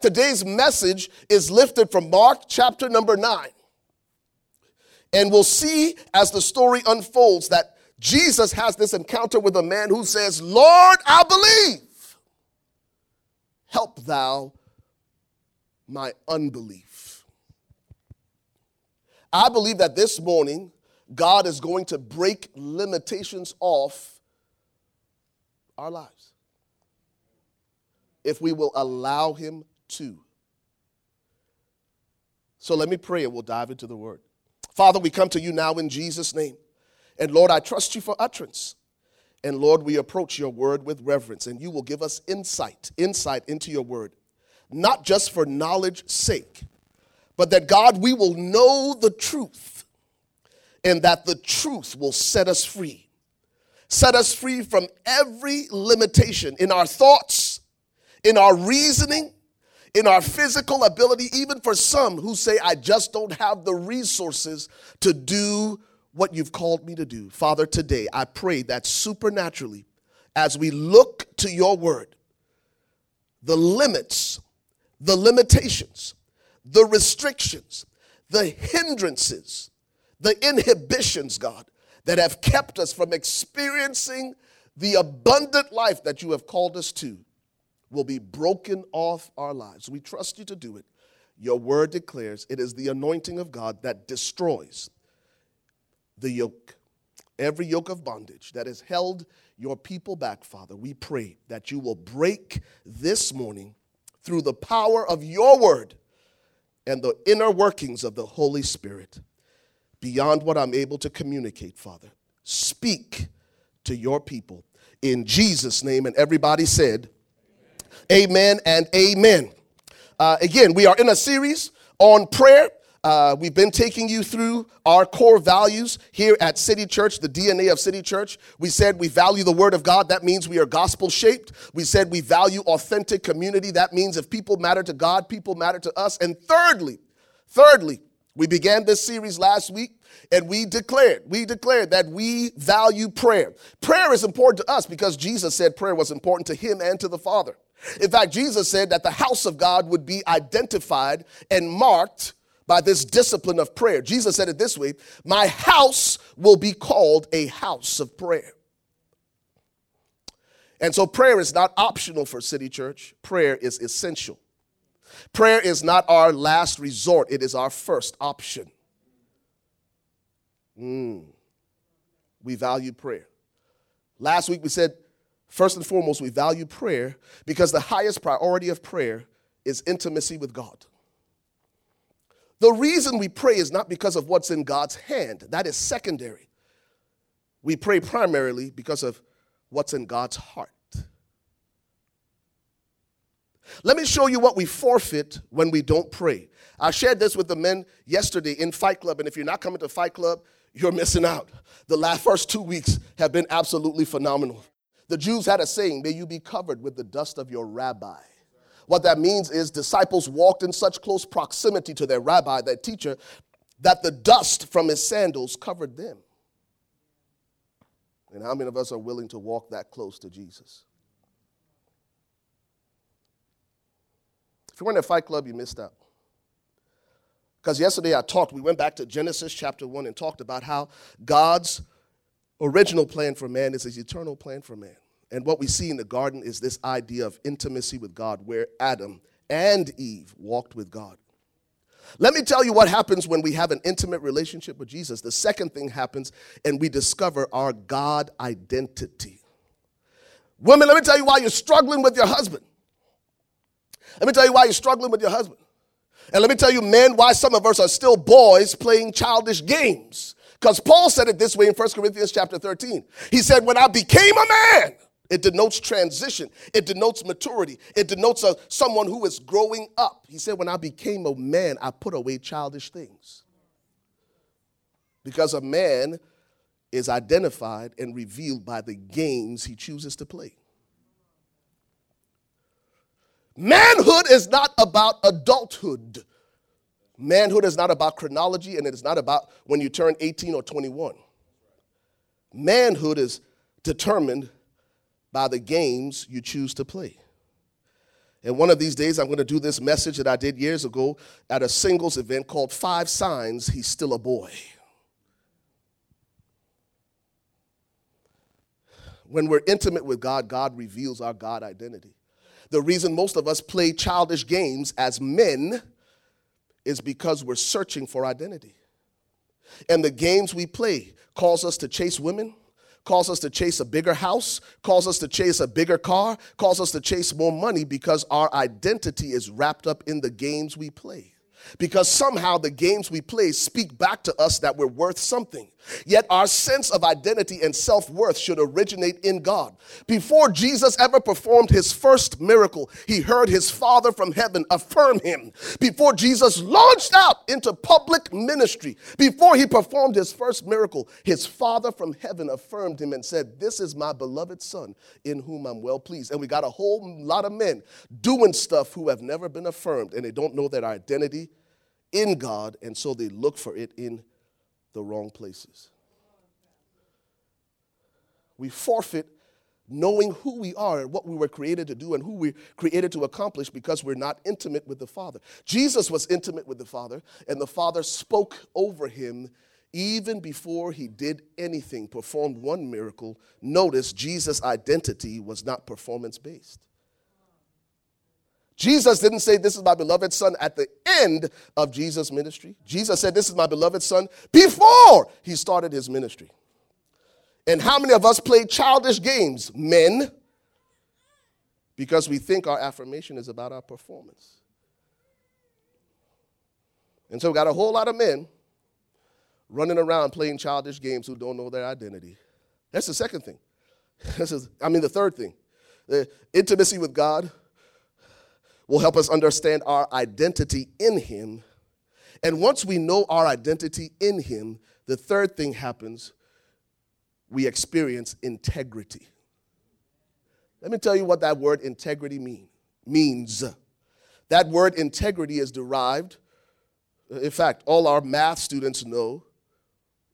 Today's message is lifted from Mark chapter number 9. And we'll see as the story unfolds that Jesus has this encounter with a man who says, Lord, I believe. Help thou my unbelief. I believe that this morning, God is going to break limitations off our lives if we will allow Him to. So let me pray and we'll dive into the word. Father, we come to you now in Jesus' name. And Lord, I trust you for utterance. And Lord, we approach your word with reverence, and you will give us insight, insight into your word, not just for knowledge's sake, but that God, we will know the truth, and that the truth will set us free. Set us free from every limitation in our thoughts, in our reasoning, in our physical ability, even for some who say, I just don't have the resources to do what you've called me to do. Father, today I pray that supernaturally, as we look to your word, the limits, the limitations, the restrictions, the hindrances, the inhibitions, God, that have kept us from experiencing the abundant life that you have called us to will be broken off our lives. We trust you to do it. Your word declares it is the anointing of God that destroys the yoke, every yoke of bondage that has held your people back, Father. We pray that you will break this morning through the power of your word and the inner workings of the Holy Spirit beyond what I'm able to communicate, Father. Speak to your people in Jesus' name. And everybody said, Amen, and amen. Uh, again, we are in a series on prayer. Uh, we've been taking you through our core values here at City Church, the DNA of City Church. We said we value the Word of God. That means we are gospel shaped. We said we value authentic community. That means if people matter to God, people matter to us. And thirdly, thirdly, we began this series last week and we declared, we declared that we value prayer. Prayer is important to us because Jesus said prayer was important to him and to the Father. In fact, Jesus said that the house of God would be identified and marked by this discipline of prayer. Jesus said it this way My house will be called a house of prayer. And so prayer is not optional for City Church, prayer is essential. Prayer is not our last resort, it is our first option. Mm. We value prayer. Last week we said, first and foremost, we value prayer because the highest priority of prayer is intimacy with God. The reason we pray is not because of what's in God's hand, that is secondary. We pray primarily because of what's in God's heart. Let me show you what we forfeit when we don't pray. I shared this with the men yesterday in Fight Club, and if you're not coming to Fight Club, you're missing out. The last first two weeks have been absolutely phenomenal. The Jews had a saying, May you be covered with the dust of your rabbi. What that means is disciples walked in such close proximity to their rabbi, their teacher, that the dust from his sandals covered them. And how many of us are willing to walk that close to Jesus? If you weren't at Fight Club, you missed out. Because yesterday I talked, we went back to Genesis chapter 1 and talked about how God's original plan for man is his eternal plan for man. And what we see in the garden is this idea of intimacy with God, where Adam and Eve walked with God. Let me tell you what happens when we have an intimate relationship with Jesus. The second thing happens, and we discover our God identity. Women, let me tell you why you're struggling with your husband. Let me tell you why you're struggling with your husband. And let me tell you, men, why some of us are still boys playing childish games. Because Paul said it this way in 1 Corinthians chapter 13. He said, When I became a man, it denotes transition. It denotes maturity. It denotes a, someone who is growing up. He said, When I became a man, I put away childish things. Because a man is identified and revealed by the games he chooses to play. Manhood is not about adulthood. Manhood is not about chronology and it is not about when you turn 18 or 21. Manhood is determined by the games you choose to play. And one of these days, I'm going to do this message that I did years ago at a singles event called Five Signs He's Still a Boy. When we're intimate with God, God reveals our God identity. The reason most of us play childish games as men is because we're searching for identity. And the games we play cause us to chase women, cause us to chase a bigger house, cause us to chase a bigger car, cause us to chase more money because our identity is wrapped up in the games we play because somehow the games we play speak back to us that we're worth something. Yet our sense of identity and self worth should originate in God. Before Jesus ever performed his first miracle, he heard his Father from heaven affirm him. Before Jesus launched out into public ministry, before he performed his first miracle, his Father from heaven affirmed him and said, This is my beloved Son in whom I'm well pleased. And we got a whole lot of men doing stuff who have never been affirmed and they don't know their identity in God, and so they look for it in the wrong places. We forfeit knowing who we are and what we were created to do and who we created to accomplish because we're not intimate with the Father. Jesus was intimate with the Father, and the Father spoke over him even before he did anything, performed one miracle. Notice Jesus' identity was not performance based. Jesus didn't say, This is my beloved son at the end of Jesus' ministry. Jesus said, This is my beloved son before he started his ministry. And how many of us play childish games? Men, because we think our affirmation is about our performance. And so we got a whole lot of men running around playing childish games who don't know their identity. That's the second thing. This is, I mean, the third thing. The intimacy with God will help us understand our identity in Him. And once we know our identity in Him, the third thing happens we experience integrity. Let me tell you what that word integrity mean, means. That word integrity is derived, in fact, all our math students know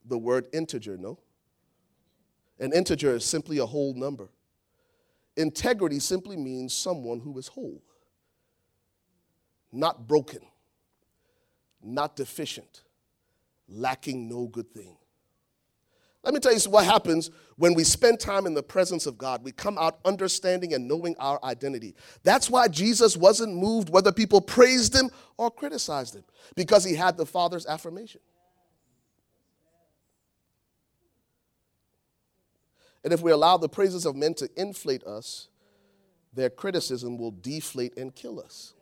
the word integer, no? An integer is simply a whole number. Integrity simply means someone who is whole not broken, not deficient, lacking no good thing. Let me tell you what happens when we spend time in the presence of God. We come out understanding and knowing our identity. That's why Jesus wasn't moved whether people praised him or criticized him, because he had the Father's affirmation. And if we allow the praises of men to inflate us, their criticism will deflate and kill us.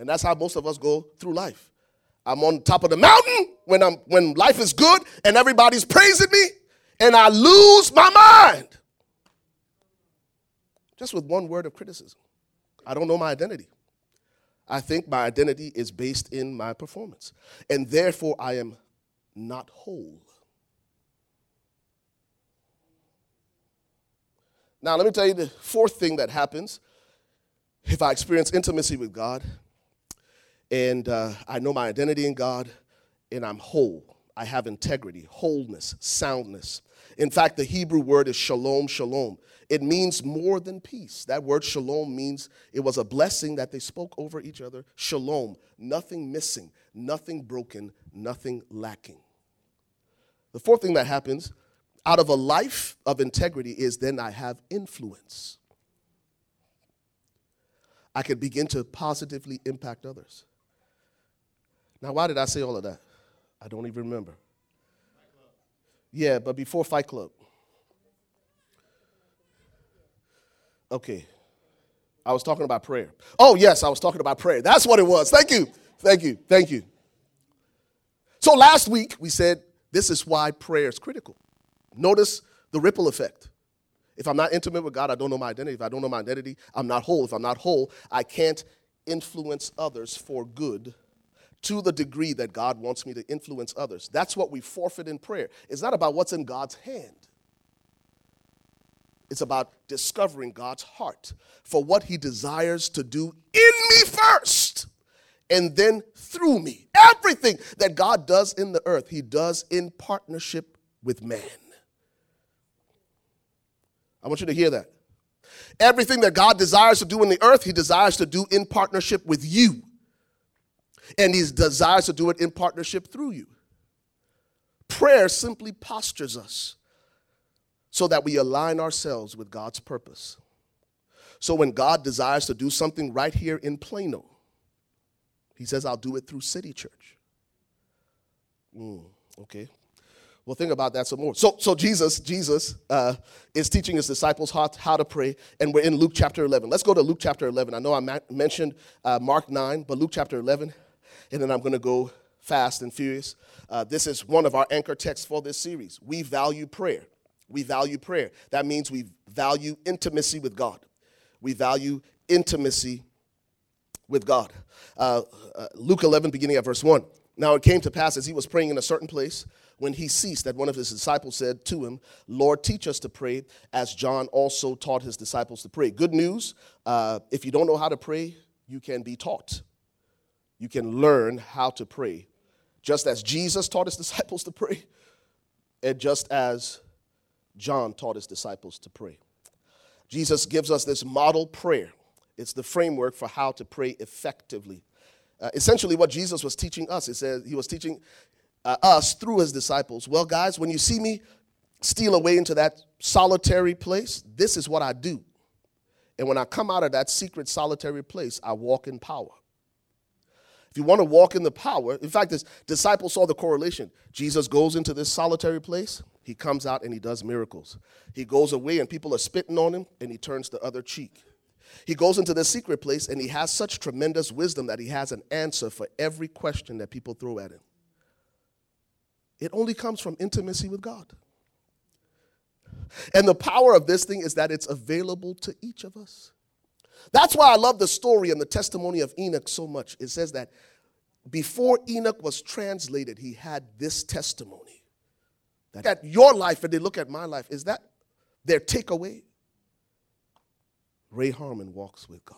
And that's how most of us go through life. I'm on top of the mountain when I'm when life is good and everybody's praising me, and I lose my mind. Just with one word of criticism. I don't know my identity. I think my identity is based in my performance. And therefore I am not whole. Now, let me tell you the fourth thing that happens if I experience intimacy with God and uh, I know my identity in God, and I'm whole. I have integrity, wholeness, soundness. In fact, the Hebrew word is shalom, shalom. It means more than peace. That word shalom means it was a blessing that they spoke over each other. Shalom, nothing missing, nothing broken, nothing lacking. The fourth thing that happens out of a life of integrity is then I have influence. I can begin to positively impact others. Now, why did I say all of that? I don't even remember. Yeah, but before Fight Club. Okay. I was talking about prayer. Oh, yes, I was talking about prayer. That's what it was. Thank you. Thank you. Thank you. So last week we said this is why prayer is critical. Notice the ripple effect. If I'm not intimate with God, I don't know my identity. If I don't know my identity, I'm not whole. If I'm not whole, I can't influence others for good to the degree that God wants me to influence others. That's what we forfeit in prayer. It's not about what's in God's hand, it's about discovering God's heart for what He desires to do in me first and then through me. Everything that God does in the earth, He does in partnership with man. I want you to hear that. Everything that God desires to do in the earth, He desires to do in partnership with you. And He desires to do it in partnership through you. Prayer simply postures us so that we align ourselves with God's purpose. So when God desires to do something right here in Plano, He says, I'll do it through City Church. Mm, okay. Well, think about that some more. So, so Jesus, Jesus uh, is teaching his disciples how, how to pray, and we're in Luke chapter 11. Let's go to Luke chapter 11. I know I ma- mentioned uh, Mark 9, but Luke chapter 11, and then I'm going to go fast and furious. Uh, this is one of our anchor texts for this series. We value prayer. We value prayer. That means we value intimacy with God. We value intimacy with God. Uh, uh, Luke 11, beginning at verse 1. Now it came to pass as he was praying in a certain place when he ceased that one of his disciples said to him, Lord, teach us to pray as John also taught his disciples to pray. Good news uh, if you don't know how to pray, you can be taught. You can learn how to pray. Just as Jesus taught his disciples to pray, and just as John taught his disciples to pray. Jesus gives us this model prayer. It's the framework for how to pray effectively. Uh, essentially, what Jesus was teaching us, he says he was teaching uh, us through his disciples. Well, guys, when you see me steal away into that solitary place, this is what I do. And when I come out of that secret solitary place, I walk in power. If you want to walk in the power, in fact, this disciples saw the correlation. Jesus goes into this solitary place, he comes out and he does miracles. He goes away and people are spitting on him and he turns the other cheek. He goes into the secret place and he has such tremendous wisdom that he has an answer for every question that people throw at him. It only comes from intimacy with God. And the power of this thing is that it's available to each of us. That's why I love the story and the testimony of Enoch so much. It says that before Enoch was translated, he had this testimony. That at your life and they look at my life, is that their takeaway? Ray Harmon walks with God.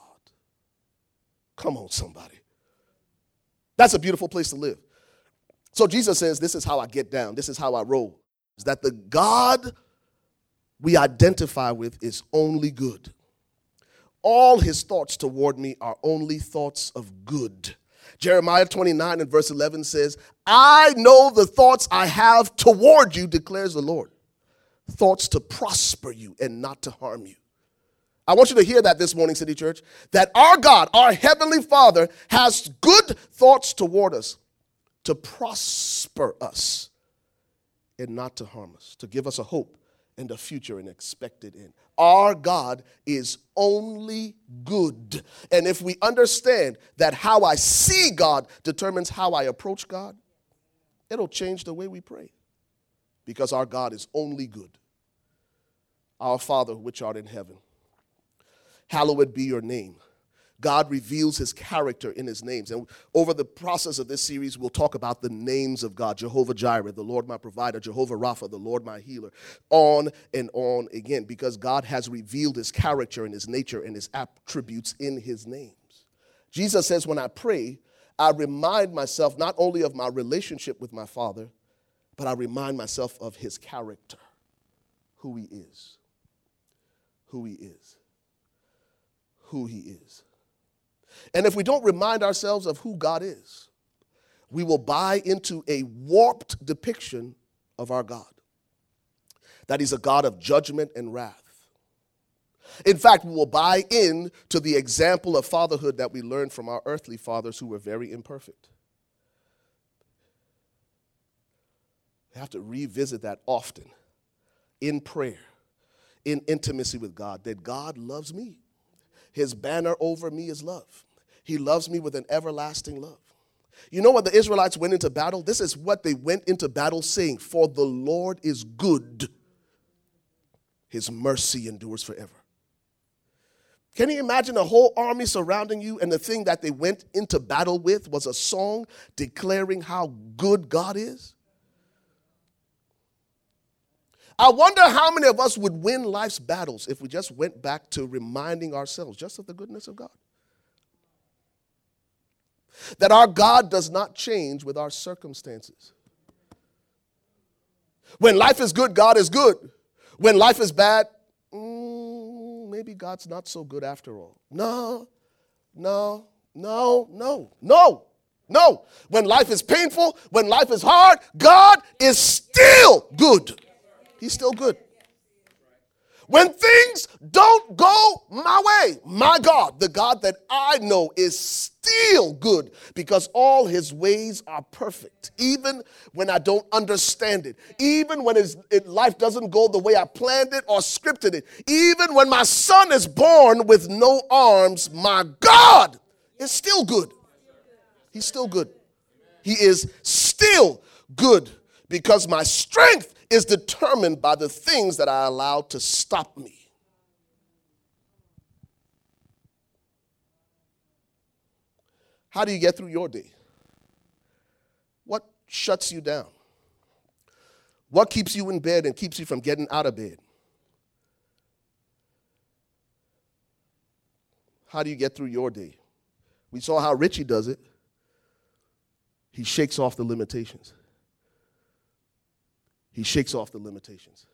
Come on, somebody. That's a beautiful place to live. So Jesus says, This is how I get down, this is how I roll. Is that the God we identify with is only good. All his thoughts toward me are only thoughts of good. Jeremiah 29 and verse 11 says, I know the thoughts I have toward you, declares the Lord. Thoughts to prosper you and not to harm you. I want you to hear that this morning, City Church, that our God, our Heavenly Father, has good thoughts toward us to prosper us and not to harm us, to give us a hope and a future and expected end. Our God is only good. And if we understand that how I see God determines how I approach God, it'll change the way we pray because our God is only good. Our Father, which art in heaven, hallowed be your name. God reveals his character in his names. And over the process of this series, we'll talk about the names of God Jehovah Jireh, the Lord my provider, Jehovah Rapha, the Lord my healer, on and on again, because God has revealed his character and his nature and his attributes in his names. Jesus says, When I pray, I remind myself not only of my relationship with my Father, but I remind myself of his character, who he is. Who he is. Who he is. And if we don't remind ourselves of who God is, we will buy into a warped depiction of our God that He's a God of judgment and wrath. In fact, we will buy in to the example of fatherhood that we learned from our earthly fathers who were very imperfect. We have to revisit that often in prayer, in intimacy with God, that God loves me. His banner over me is love. He loves me with an everlasting love. You know what the Israelites went into battle? This is what they went into battle saying For the Lord is good, his mercy endures forever. Can you imagine a whole army surrounding you, and the thing that they went into battle with was a song declaring how good God is? I wonder how many of us would win life's battles if we just went back to reminding ourselves just of the goodness of God. That our God does not change with our circumstances. When life is good, God is good. When life is bad, mm, maybe God's not so good after all. No, no, no, no, no, no. When life is painful, when life is hard, God is still good. He's still good. When things don't go my way, my God, the God that I know is still good because all his ways are perfect. Even when I don't understand it, even when his, it, life doesn't go the way I planned it or scripted it, even when my son is born with no arms, my God is still good. He's still good. He is still good because my strength is determined by the things that I allow to stop me. How do you get through your day? What shuts you down? What keeps you in bed and keeps you from getting out of bed? How do you get through your day? We saw how Richie does it. He shakes off the limitations he shakes off the limitations.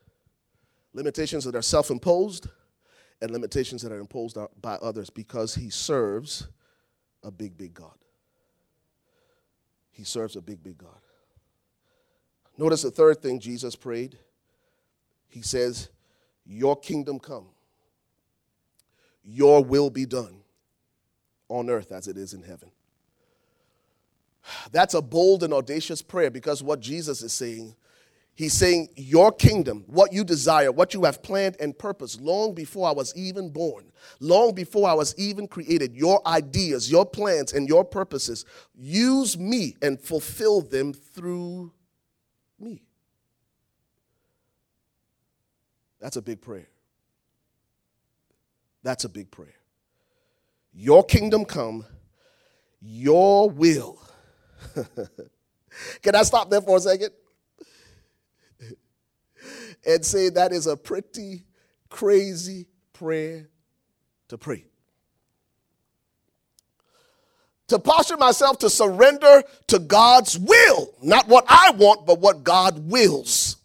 Limitations that are self imposed and limitations that are imposed by others because he serves a big, big God. He serves a big, big God. Notice the third thing Jesus prayed. He says, Your kingdom come, your will be done on earth as it is in heaven. That's a bold and audacious prayer because what Jesus is saying He's saying, Your kingdom, what you desire, what you have planned and purposed long before I was even born, long before I was even created, your ideas, your plans, and your purposes, use me and fulfill them through me. That's a big prayer. That's a big prayer. Your kingdom come, your will. Can I stop there for a second? And say that is a pretty crazy prayer to pray. To posture myself to surrender to God's will, not what I want, but what God wills.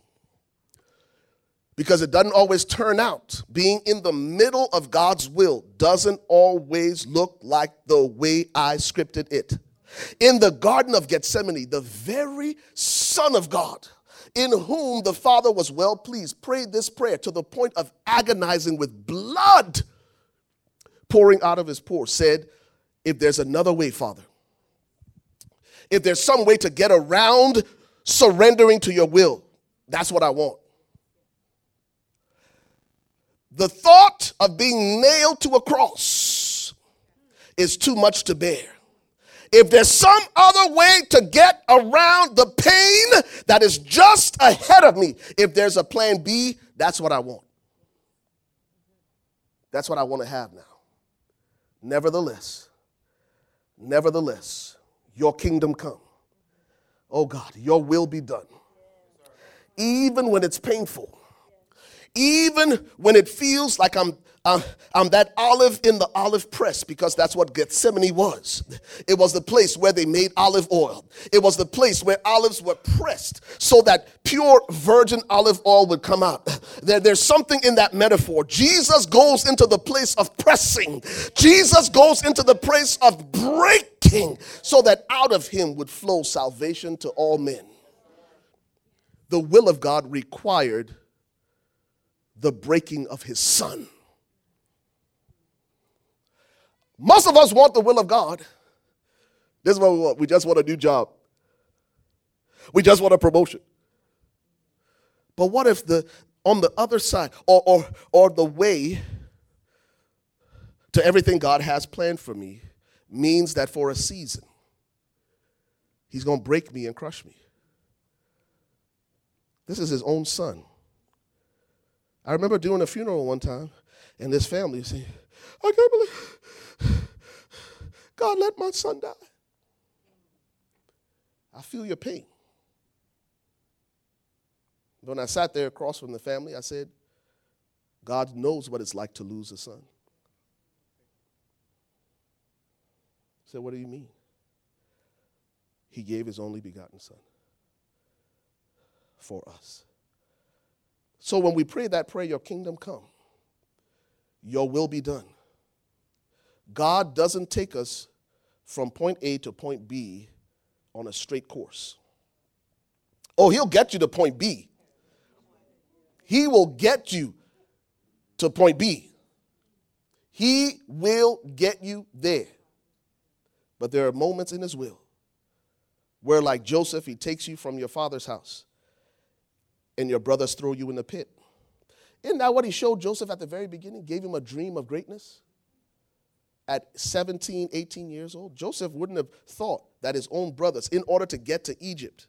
Because it doesn't always turn out. Being in the middle of God's will doesn't always look like the way I scripted it. In the Garden of Gethsemane, the very Son of God in whom the Father was well pleased, prayed this prayer to the point of agonizing with blood pouring out of his pores, said, If there's another way, Father, if there's some way to get around surrendering to your will, that's what I want. The thought of being nailed to a cross is too much to bear. If there's some other way to get around the pain that is just ahead of me, if there's a plan B, that's what I want. That's what I want to have now. Nevertheless, nevertheless, your kingdom come. Oh God, your will be done. Even when it's painful, even when it feels like I'm um, that olive in the olive press because that's what Gethsemane was. It was the place where they made olive oil. It was the place where olives were pressed so that pure virgin olive oil would come out. There, there's something in that metaphor. Jesus goes into the place of pressing, Jesus goes into the place of breaking so that out of him would flow salvation to all men. The will of God required the breaking of his son. Most of us want the will of God. This is what we want. We just want a new job. We just want a promotion. But what if the on the other side, or or or the way to everything God has planned for me means that for a season, He's gonna break me and crush me. This is his own son. I remember doing a funeral one time, and this family saying, I can't believe God let my son die. I feel your pain. When I sat there across from the family, I said, God knows what it's like to lose a son. I said, What do you mean? He gave his only begotten son for us. So when we pray that prayer, Your kingdom come, your will be done. God doesn't take us from point A to point B on a straight course. Oh, he'll get you to point B. He will get you to point B. He will get you there. But there are moments in his will where, like Joseph, he takes you from your father's house and your brothers throw you in the pit. Isn't that what he showed Joseph at the very beginning? Gave him a dream of greatness? At 17, 18 years old, Joseph wouldn't have thought that his own brothers, in order to get to Egypt,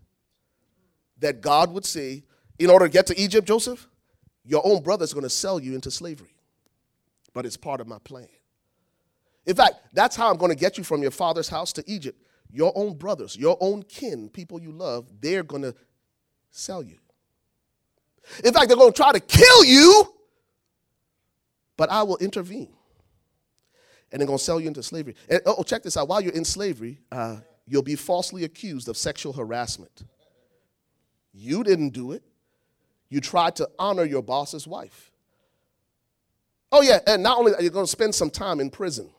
that God would say, in order to get to Egypt, Joseph, your own brother's going to sell you into slavery. But it's part of my plan. In fact, that's how I'm going to get you from your father's house to Egypt. Your own brothers, your own kin, people you love, they're going to sell you. In fact, they're going to try to kill you, but I will intervene. And they're going to sell you into slavery. And, oh, check this out. While you're in slavery, uh, you'll be falsely accused of sexual harassment. You didn't do it. You tried to honor your boss's wife. Oh, yeah, and not only that, you're going to spend some time in prison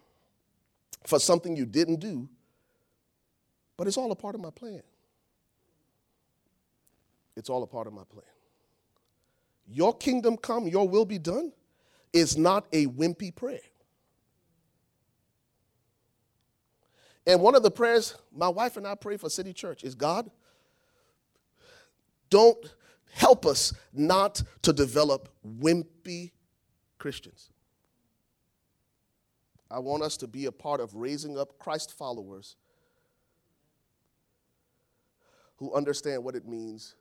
for something you didn't do, but it's all a part of my plan. It's all a part of my plan. Your kingdom come, your will be done is not a wimpy prayer. And one of the prayers my wife and I pray for City Church is God, don't help us not to develop wimpy Christians. I want us to be a part of raising up Christ followers who understand what it means,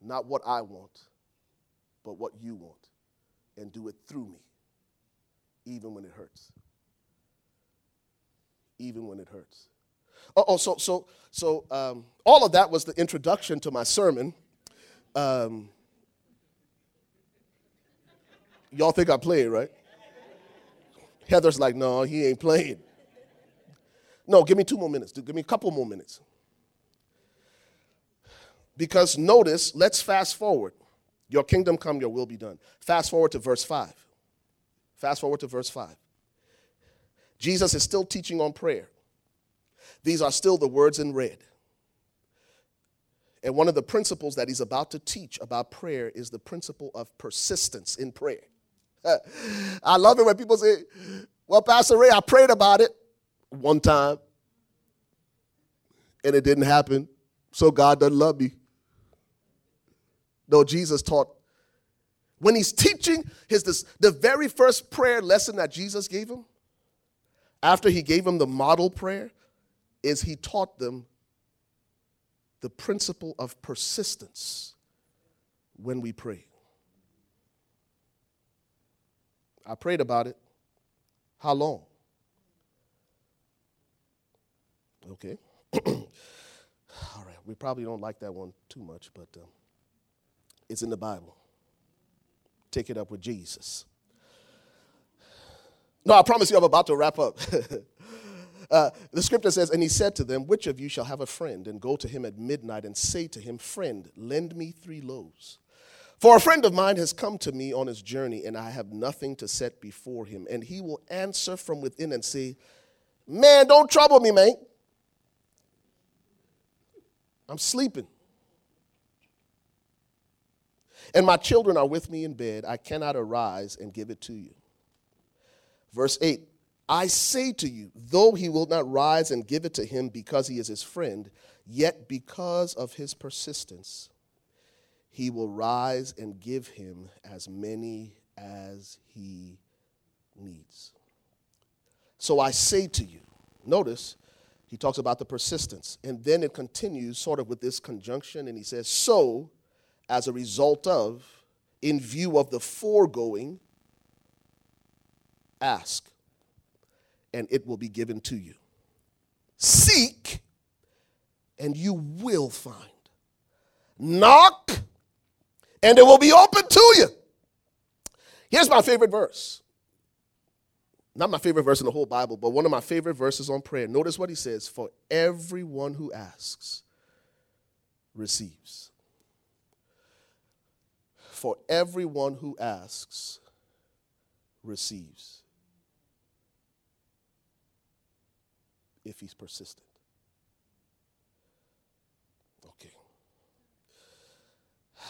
not what I want, but what you want, and do it through me, even when it hurts. Even when it hurts. Oh, oh so so so um, all of that was the introduction to my sermon. Um, y'all think I played, right? Heather's like, no, he ain't playing. No, give me two more minutes. Give me a couple more minutes. Because notice, let's fast forward. Your kingdom come, your will be done. Fast forward to verse 5. Fast forward to verse 5. Jesus is still teaching on prayer. These are still the words in red. And one of the principles that he's about to teach about prayer is the principle of persistence in prayer. I love it when people say, Well, Pastor Ray, I prayed about it one time and it didn't happen, so God doesn't love me. No, Jesus taught. When he's teaching his this, the very first prayer lesson that Jesus gave him, after he gave them the model prayer, is he taught them the principle of persistence when we pray. I prayed about it. How long? Okay. All right. We probably don't like that one too much, but. Um, it's in the Bible. Take it up with Jesus. No, I promise you, I'm about to wrap up. uh, the scripture says, And he said to them, Which of you shall have a friend and go to him at midnight and say to him, Friend, lend me three loaves? For a friend of mine has come to me on his journey, and I have nothing to set before him. And he will answer from within and say, Man, don't trouble me, mate. I'm sleeping and my children are with me in bed. I cannot arise and give it to you. Verse 8 I say to you, though he will not rise and give it to him because he is his friend, yet because of his persistence, he will rise and give him as many as he needs. So I say to you, notice he talks about the persistence, and then it continues sort of with this conjunction, and he says, So as a result of, in view of the foregoing, ask, and it will be given to you. Seek, and you will find. Knock, and it will be open to you. Here's my favorite verse. Not my favorite verse in the whole Bible, but one of my favorite verses on prayer. Notice what he says For everyone who asks receives. For everyone who asks receives if he's persistent. Okay.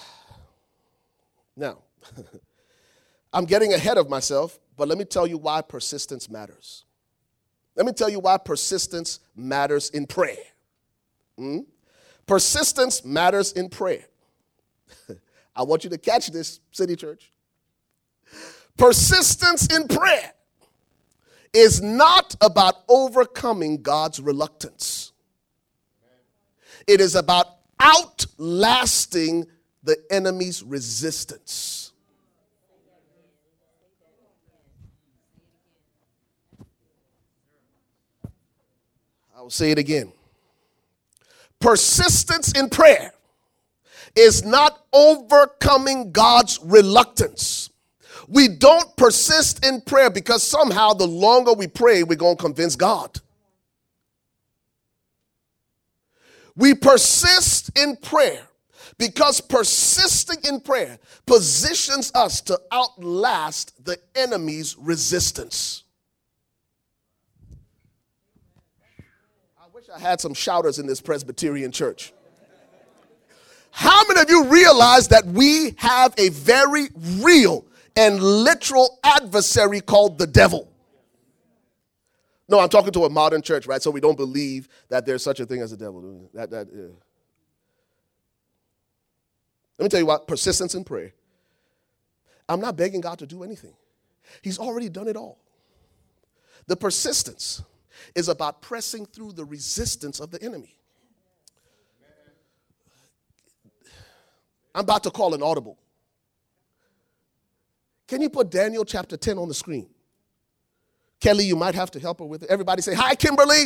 Now, I'm getting ahead of myself, but let me tell you why persistence matters. Let me tell you why persistence matters in prayer. Hmm? Persistence matters in prayer. I want you to catch this, City Church. Persistence in prayer is not about overcoming God's reluctance, it is about outlasting the enemy's resistance. I will say it again. Persistence in prayer is not overcoming God's reluctance. We don't persist in prayer because somehow the longer we pray, we're going to convince God. We persist in prayer because persisting in prayer positions us to outlast the enemy's resistance. I wish I had some shouters in this Presbyterian church. How many of you realize that we have a very real and literal adversary called the devil? No, I'm talking to a modern church, right? So we don't believe that there's such a thing as a devil. That, that, yeah. Let me tell you what persistence in prayer. I'm not begging God to do anything, He's already done it all. The persistence is about pressing through the resistance of the enemy. I'm about to call an audible. Can you put Daniel chapter 10 on the screen? Kelly, you might have to help her with it. Everybody say, Hi, Kimberly.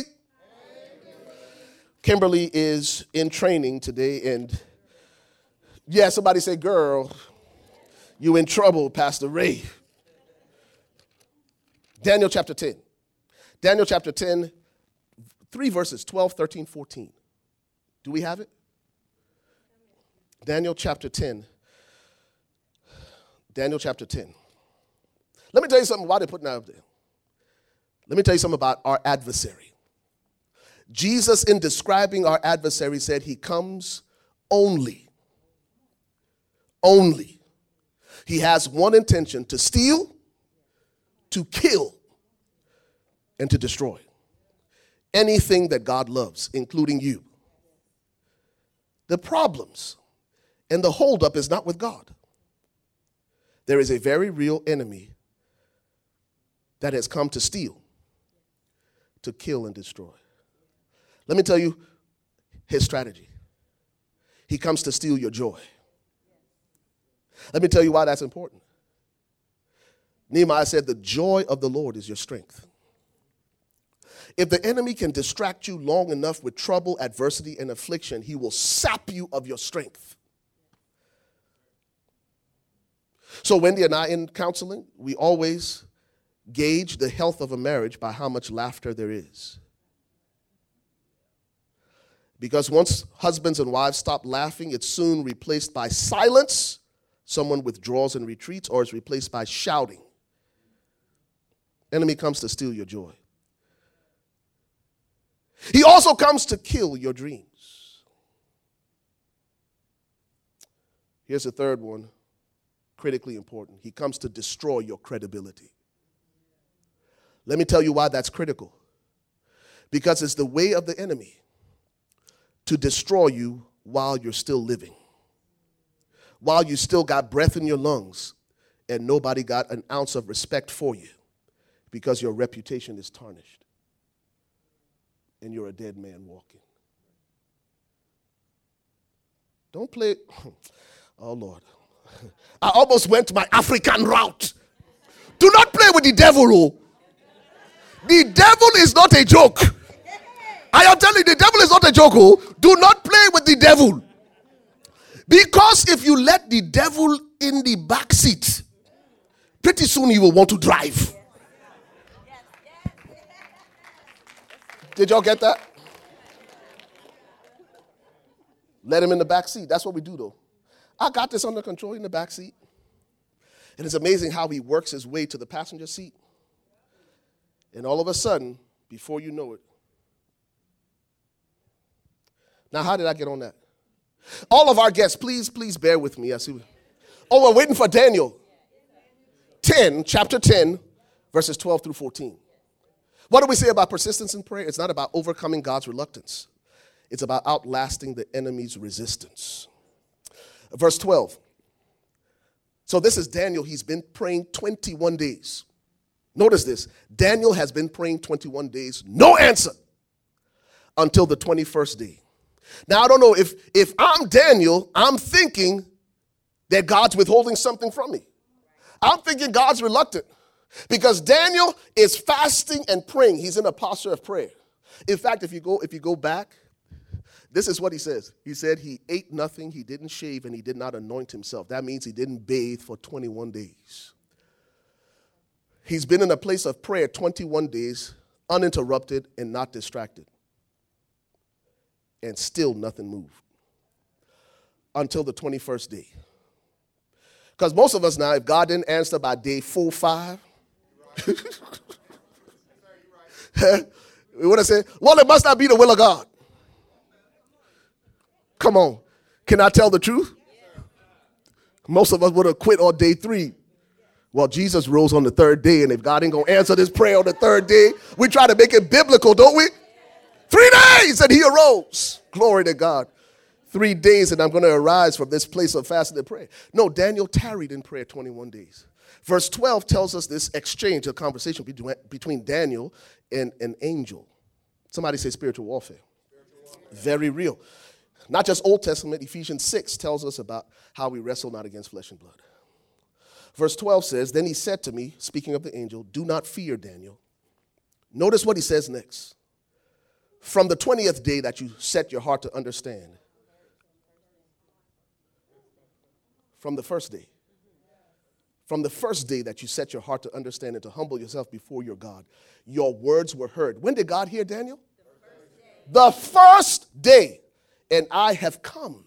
Kimberly is in training today, and yeah, somebody say, Girl, you in trouble, Pastor Ray. Daniel chapter 10. Daniel chapter 10, three verses 12, 13, 14. Do we have it? Daniel chapter 10. Daniel chapter 10. Let me tell you something. Why they're putting that up there? Let me tell you something about our adversary. Jesus, in describing our adversary, said he comes only. Only. He has one intention to steal, to kill, and to destroy. Anything that God loves, including you. The problems and the holdup is not with God. There is a very real enemy that has come to steal, to kill, and destroy. Let me tell you his strategy. He comes to steal your joy. Let me tell you why that's important. Nehemiah said, The joy of the Lord is your strength. If the enemy can distract you long enough with trouble, adversity, and affliction, he will sap you of your strength. So, Wendy and I, in counseling, we always gauge the health of a marriage by how much laughter there is. Because once husbands and wives stop laughing, it's soon replaced by silence. Someone withdraws and retreats, or is replaced by shouting. Enemy comes to steal your joy. He also comes to kill your dreams. Here's the third one critically important. He comes to destroy your credibility. Let me tell you why that's critical. Because it's the way of the enemy to destroy you while you're still living, while you still got breath in your lungs and nobody got an ounce of respect for you because your reputation is tarnished and you're a dead man walking. Don't play. Oh, Lord. I almost went my African route. Do not play with the devil. Oh. The devil is not a joke. I am telling you, the devil is not a joke. Oh. Do not play with the devil. Because if you let the devil in the back seat, pretty soon he will want to drive. Did y'all get that? Let him in the back seat. That's what we do, though. I got this under control in the back seat. And it's amazing how he works his way to the passenger seat. And all of a sudden, before you know it, now how did I get on that? All of our guests, please, please bear with me. I see. Oh, we're waiting for Daniel. 10, chapter 10, verses 12 through 14. What do we say about persistence in prayer? It's not about overcoming God's reluctance, it's about outlasting the enemy's resistance. Verse 12. So this is Daniel. He's been praying 21 days. Notice this Daniel has been praying 21 days, no answer until the 21st day. Now, I don't know if, if I'm Daniel, I'm thinking that God's withholding something from me. I'm thinking God's reluctant because Daniel is fasting and praying. He's in a posture of prayer. In fact, if you go, if you go back, this is what he says. He said he ate nothing, he didn't shave, and he did not anoint himself. That means he didn't bathe for 21 days. He's been in a place of prayer 21 days, uninterrupted and not distracted. And still nothing moved until the 21st day. Because most of us now, if God didn't answer by day four, five, we would have said, well, it must not be the will of God. Come on. Can I tell the truth? Most of us would have quit on day three. Well, Jesus rose on the third day, and if God ain't gonna answer this prayer on the third day, we try to make it biblical, don't we? Three days, and he arose. Glory to God. Three days, and I'm gonna arise from this place of fasting and prayer. No, Daniel tarried in prayer 21 days. Verse 12 tells us this exchange, a conversation between Daniel and an angel. Somebody say spiritual warfare. Spiritual warfare. Very real. Not just Old Testament, Ephesians 6 tells us about how we wrestle not against flesh and blood. Verse 12 says, Then he said to me, speaking of the angel, Do not fear, Daniel. Notice what he says next. From the 20th day that you set your heart to understand, from the first day, from the first day that you set your heart to understand and to humble yourself before your God, your words were heard. When did God hear Daniel? The first day and I have come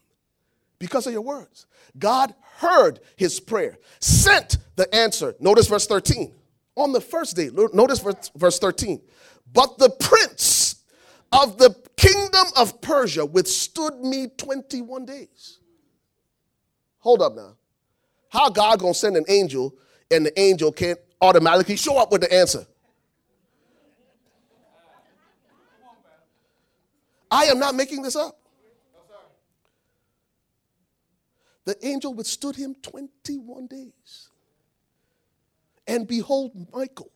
because of your words. God heard his prayer, sent the answer. Notice verse 13. On the first day, notice verse 13. But the prince of the kingdom of Persia withstood me 21 days. Hold up now. How God gonna send an angel and the angel can't automatically show up with the answer? I am not making this up. The angel withstood him 21 days. And behold, Michael,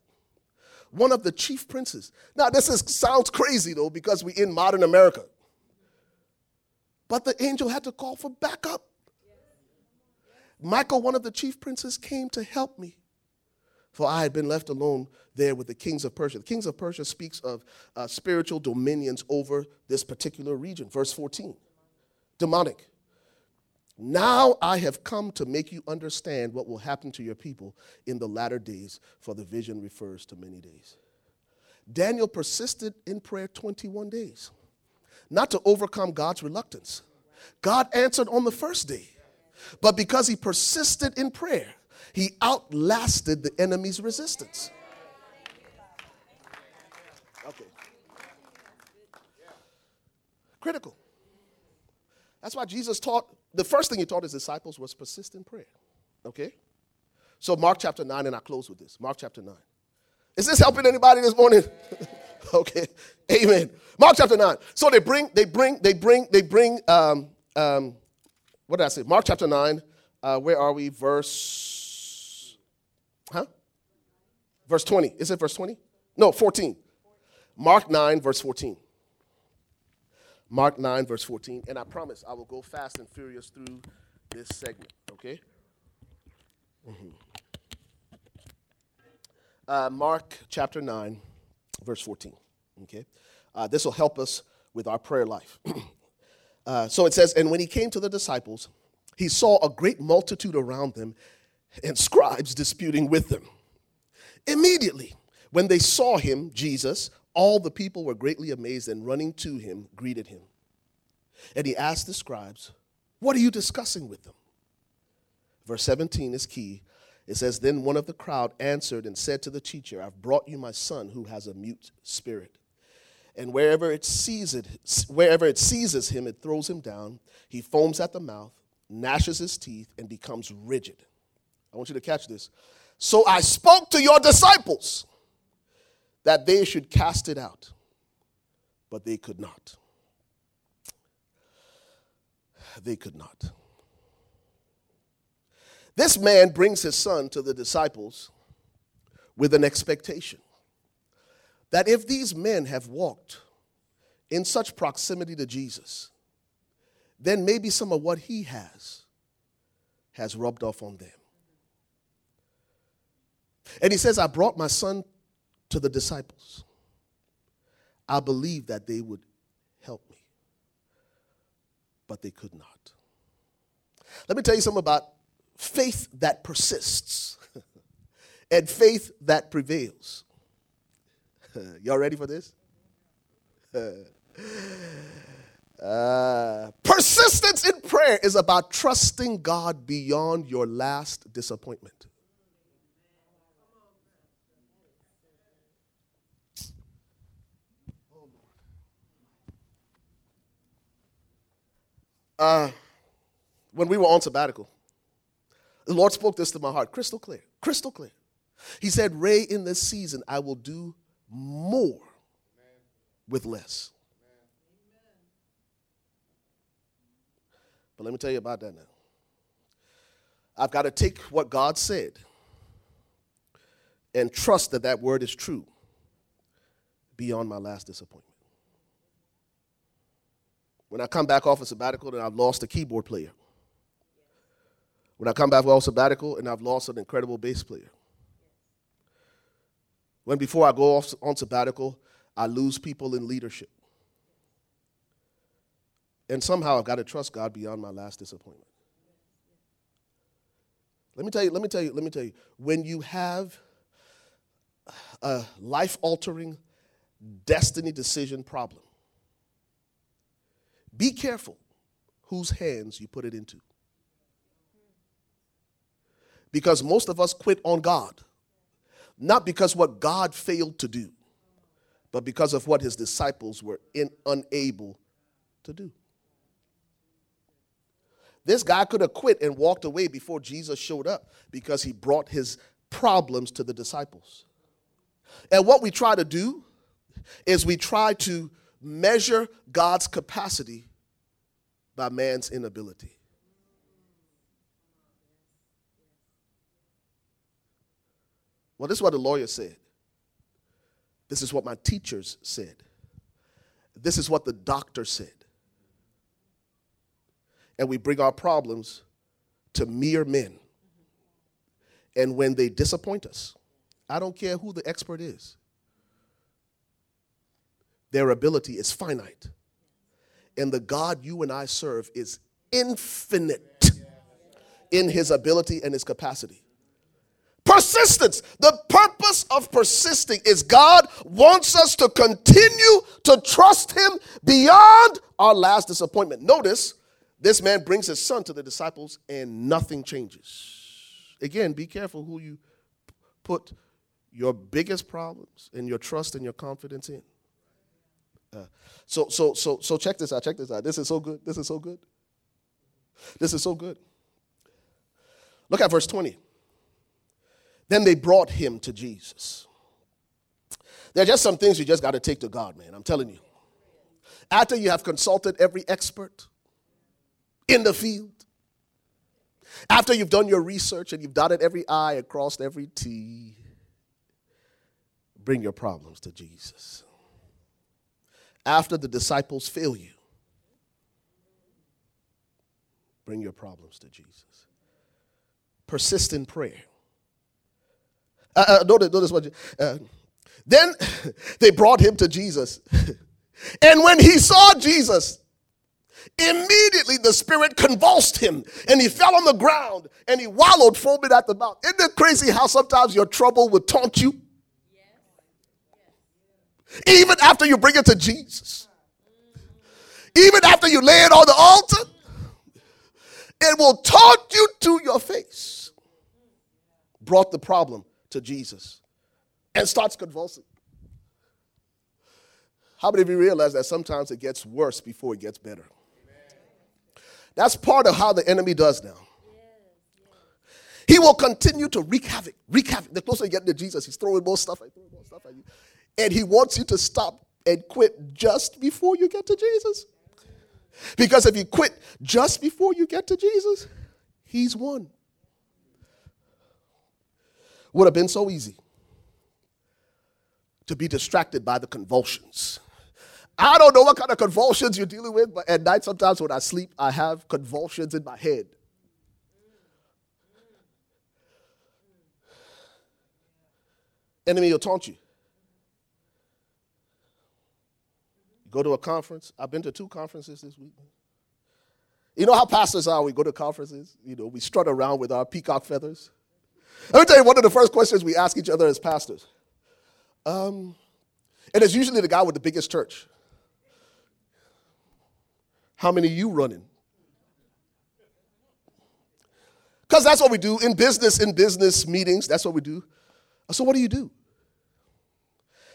one of the chief princes. Now, this is, sounds crazy though, because we're in modern America. But the angel had to call for backup. Michael, one of the chief princes, came to help me. For I had been left alone there with the kings of Persia. The kings of Persia speaks of uh, spiritual dominions over this particular region. Verse 14 demonic. Now I have come to make you understand what will happen to your people in the latter days, for the vision refers to many days. Daniel persisted in prayer 21 days, not to overcome God's reluctance. God answered on the first day, but because he persisted in prayer, he outlasted the enemy's resistance. Okay. Critical. That's why Jesus taught the first thing he taught his disciples was persistent prayer. Okay? So, Mark chapter 9, and I close with this. Mark chapter 9. Is this helping anybody this morning? okay. Amen. Mark chapter 9. So they bring, they bring, they bring, they bring, um, um, what did I say? Mark chapter 9. Uh, where are we? Verse, huh? Verse 20. Is it verse 20? No, 14. Mark 9, verse 14. Mark 9, verse 14. And I promise I will go fast and furious through this segment, okay? Mm-hmm. Uh, Mark chapter 9, verse 14, okay? Uh, this will help us with our prayer life. uh, so it says, And when he came to the disciples, he saw a great multitude around them and scribes disputing with them. Immediately, when they saw him, Jesus, all the people were greatly amazed and running to him, greeted him. And he asked the scribes, What are you discussing with them? Verse 17 is key. It says, Then one of the crowd answered and said to the teacher, I've brought you my son who has a mute spirit. And wherever it seizes, wherever it seizes him, it throws him down. He foams at the mouth, gnashes his teeth, and becomes rigid. I want you to catch this. So I spoke to your disciples that they should cast it out, but they could not. They could not. This man brings his son to the disciples with an expectation that if these men have walked in such proximity to Jesus, then maybe some of what he has has rubbed off on them. And he says, I brought my son to the disciples. I believed that they would help me, but they could not. Let me tell you something about faith that persists and faith that prevails. Y'all ready for this? Uh, persistence in prayer is about trusting God beyond your last disappointment. Uh, when we were on sabbatical, the Lord spoke this to my heart, crystal clear, crystal clear. He said, Ray, in this season, I will do more with less. But let me tell you about that now. I've got to take what God said and trust that that word is true beyond my last disappointment. When I come back off a sabbatical and I've lost a keyboard player. When I come back off sabbatical and I've lost an incredible bass player. When before I go off on sabbatical, I lose people in leadership. And somehow I've got to trust God beyond my last disappointment. Let me tell you, let me tell you, let me tell you, when you have a life altering destiny decision problem, be careful whose hands you put it into. Because most of us quit on God, not because what God failed to do, but because of what his disciples were in, unable to do. This guy could have quit and walked away before Jesus showed up because he brought his problems to the disciples. And what we try to do is we try to measure God's capacity by man's inability. Well, this is what the lawyer said. This is what my teachers said. This is what the doctor said. And we bring our problems to mere men. And when they disappoint us, I don't care who the expert is, their ability is finite and the God you and I serve is infinite in his ability and his capacity. Persistence. The purpose of persisting is God wants us to continue to trust him beyond our last disappointment. Notice this man brings his son to the disciples and nothing changes. Again, be careful who you put your biggest problems and your trust and your confidence in. Uh, so, so, so, so check this out. Check this out. This is so good. This is so good. This is so good. Look at verse 20. Then they brought him to Jesus. There are just some things you just got to take to God, man. I'm telling you. After you have consulted every expert in the field, after you've done your research and you've dotted every I and crossed every T, bring your problems to Jesus after the disciples fail you, bring your problems to Jesus. Persist in prayer. Uh, uh, notice, notice what you, uh, then they brought him to Jesus. and when he saw Jesus, immediately the spirit convulsed him and he fell on the ground and he wallowed foaming at the mouth. Isn't it crazy how sometimes your trouble would taunt you? Even after you bring it to Jesus. Even after you lay it on the altar, it will taunt you to your face. brought the problem to Jesus and starts convulsing. How many of you realize that sometimes it gets worse before it gets better? That's part of how the enemy does now. He will continue to wreak havoc, wreak havoc. The closer you get to Jesus, he's throwing more stuff, throwing more stuff at you. And he wants you to stop and quit just before you get to Jesus. Because if you quit just before you get to Jesus, he's won. Would have been so easy to be distracted by the convulsions. I don't know what kind of convulsions you're dealing with, but at night, sometimes when I sleep, I have convulsions in my head. Enemy will taunt you. Go to a conference. I've been to two conferences this week. You know how pastors are. We go to conferences. You know, we strut around with our peacock feathers. Let me tell you one of the first questions we ask each other as pastors. Um, and it's usually the guy with the biggest church. How many you running? Because that's what we do in business, in business meetings. That's what we do. So, what do you do?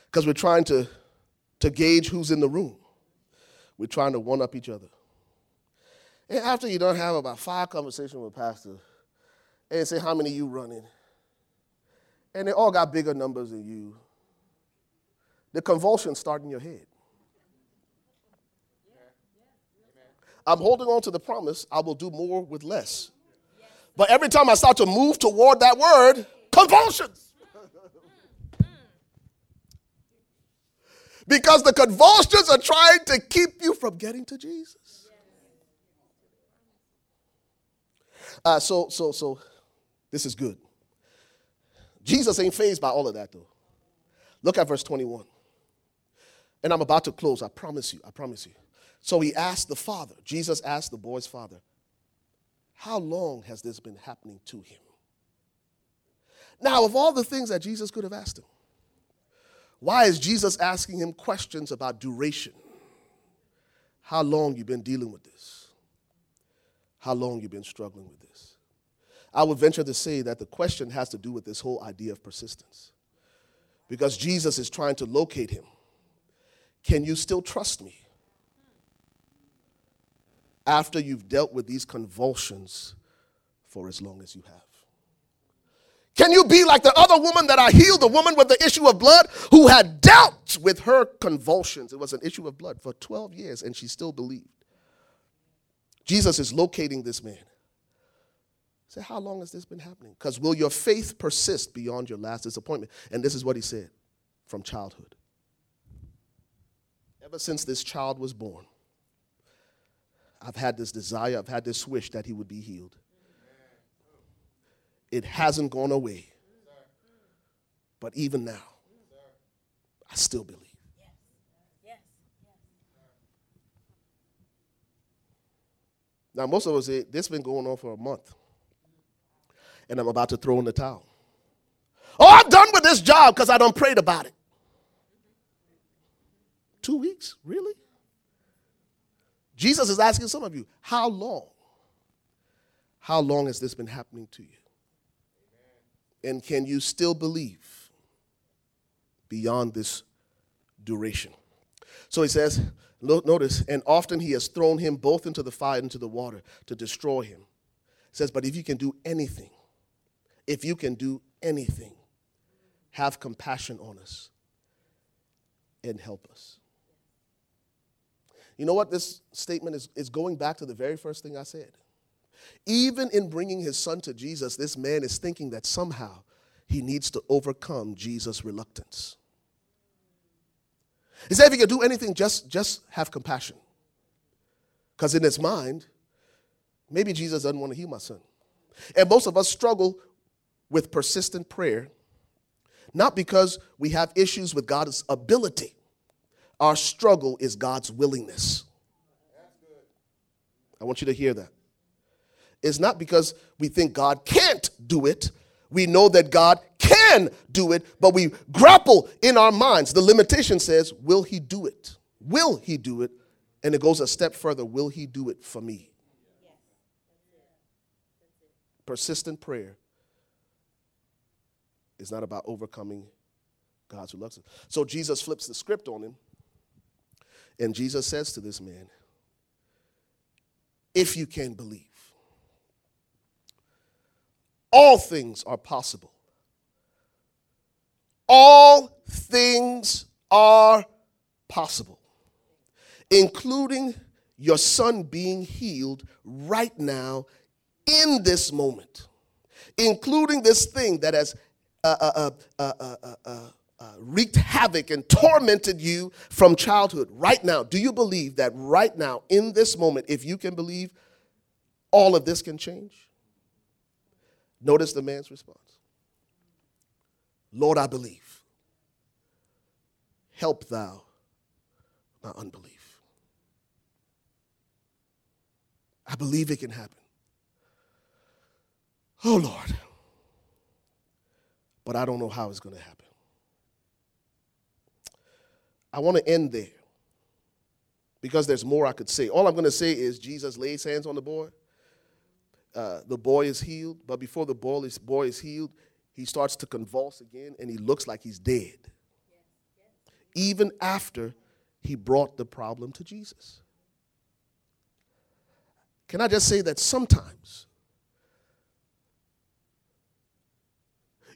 Because we're trying to to gauge who's in the room. We're trying to one up each other. And after you don't have about five conversations with pastor, and say how many you running, and they all got bigger numbers than you, the convulsions start in your head. I'm holding on to the promise I will do more with less. But every time I start to move toward that word, convulsions. Because the convulsions are trying to keep you from getting to Jesus. Uh, so, so, so, this is good. Jesus ain't fazed by all of that, though. Look at verse 21. And I'm about to close, I promise you, I promise you. So he asked the father, Jesus asked the boy's father, How long has this been happening to him? Now, of all the things that Jesus could have asked him, why is Jesus asking him questions about duration? How long you been dealing with this? How long you been struggling with this? I would venture to say that the question has to do with this whole idea of persistence. Because Jesus is trying to locate him. Can you still trust me? After you've dealt with these convulsions for as long as you have. Can you be like the other woman that I healed, the woman with the issue of blood who had dealt with her convulsions? It was an issue of blood for 12 years and she still believed. Jesus is locating this man. Say, how long has this been happening? Because will your faith persist beyond your last disappointment? And this is what he said from childhood. Ever since this child was born, I've had this desire, I've had this wish that he would be healed it hasn't gone away. But even now, I still believe. Now, most of us say, this has been going on for a month, and I'm about to throw in the towel. Oh, I'm done with this job because I don't prayed about it. Two weeks? Really? Jesus is asking some of you, how long? How long has this been happening to you? And can you still believe beyond this duration? So he says, notice, and often he has thrown him both into the fire and into the water to destroy him. He says, but if you can do anything, if you can do anything, have compassion on us and help us. You know what? This statement is, is going back to the very first thing I said. Even in bringing his son to Jesus, this man is thinking that somehow he needs to overcome Jesus' reluctance. He said, if you can do anything, just, just have compassion. Because in his mind, maybe Jesus doesn't want to heal my son. And most of us struggle with persistent prayer, not because we have issues with God's ability. Our struggle is God's willingness. I want you to hear that is not because we think God can't do it. We know that God can do it, but we grapple in our minds. The limitation says, Will He do it? Will He do it? And it goes a step further Will He do it for me? Persistent prayer is not about overcoming God's reluctance. So Jesus flips the script on him, and Jesus says to this man, If you can believe, all things are possible. All things are possible, including your son being healed right now in this moment, including this thing that has uh, uh, uh, wreaked havoc and tormented you from childhood. Right now, do you believe that right now, in this moment, if you can believe, all of this can change? Notice the man's response Lord, I believe. Help thou my unbelief. I believe it can happen. Oh, Lord. But I don't know how it's going to happen. I want to end there because there's more I could say. All I'm going to say is Jesus lays hands on the boy. Uh, the boy is healed, but before the boy is, boy is healed, he starts to convulse again and he looks like he's dead. Even after he brought the problem to Jesus. Can I just say that sometimes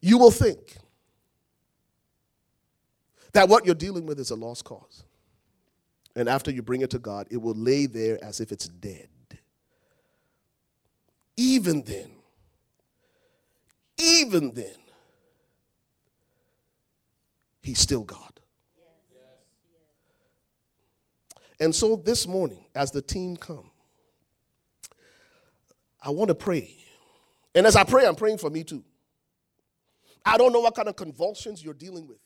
you will think that what you're dealing with is a lost cause. And after you bring it to God, it will lay there as if it's dead. Even then, even then, He's still God. And so this morning, as the team come, I want to pray. And as I pray, I'm praying for me too. I don't know what kind of convulsions you're dealing with.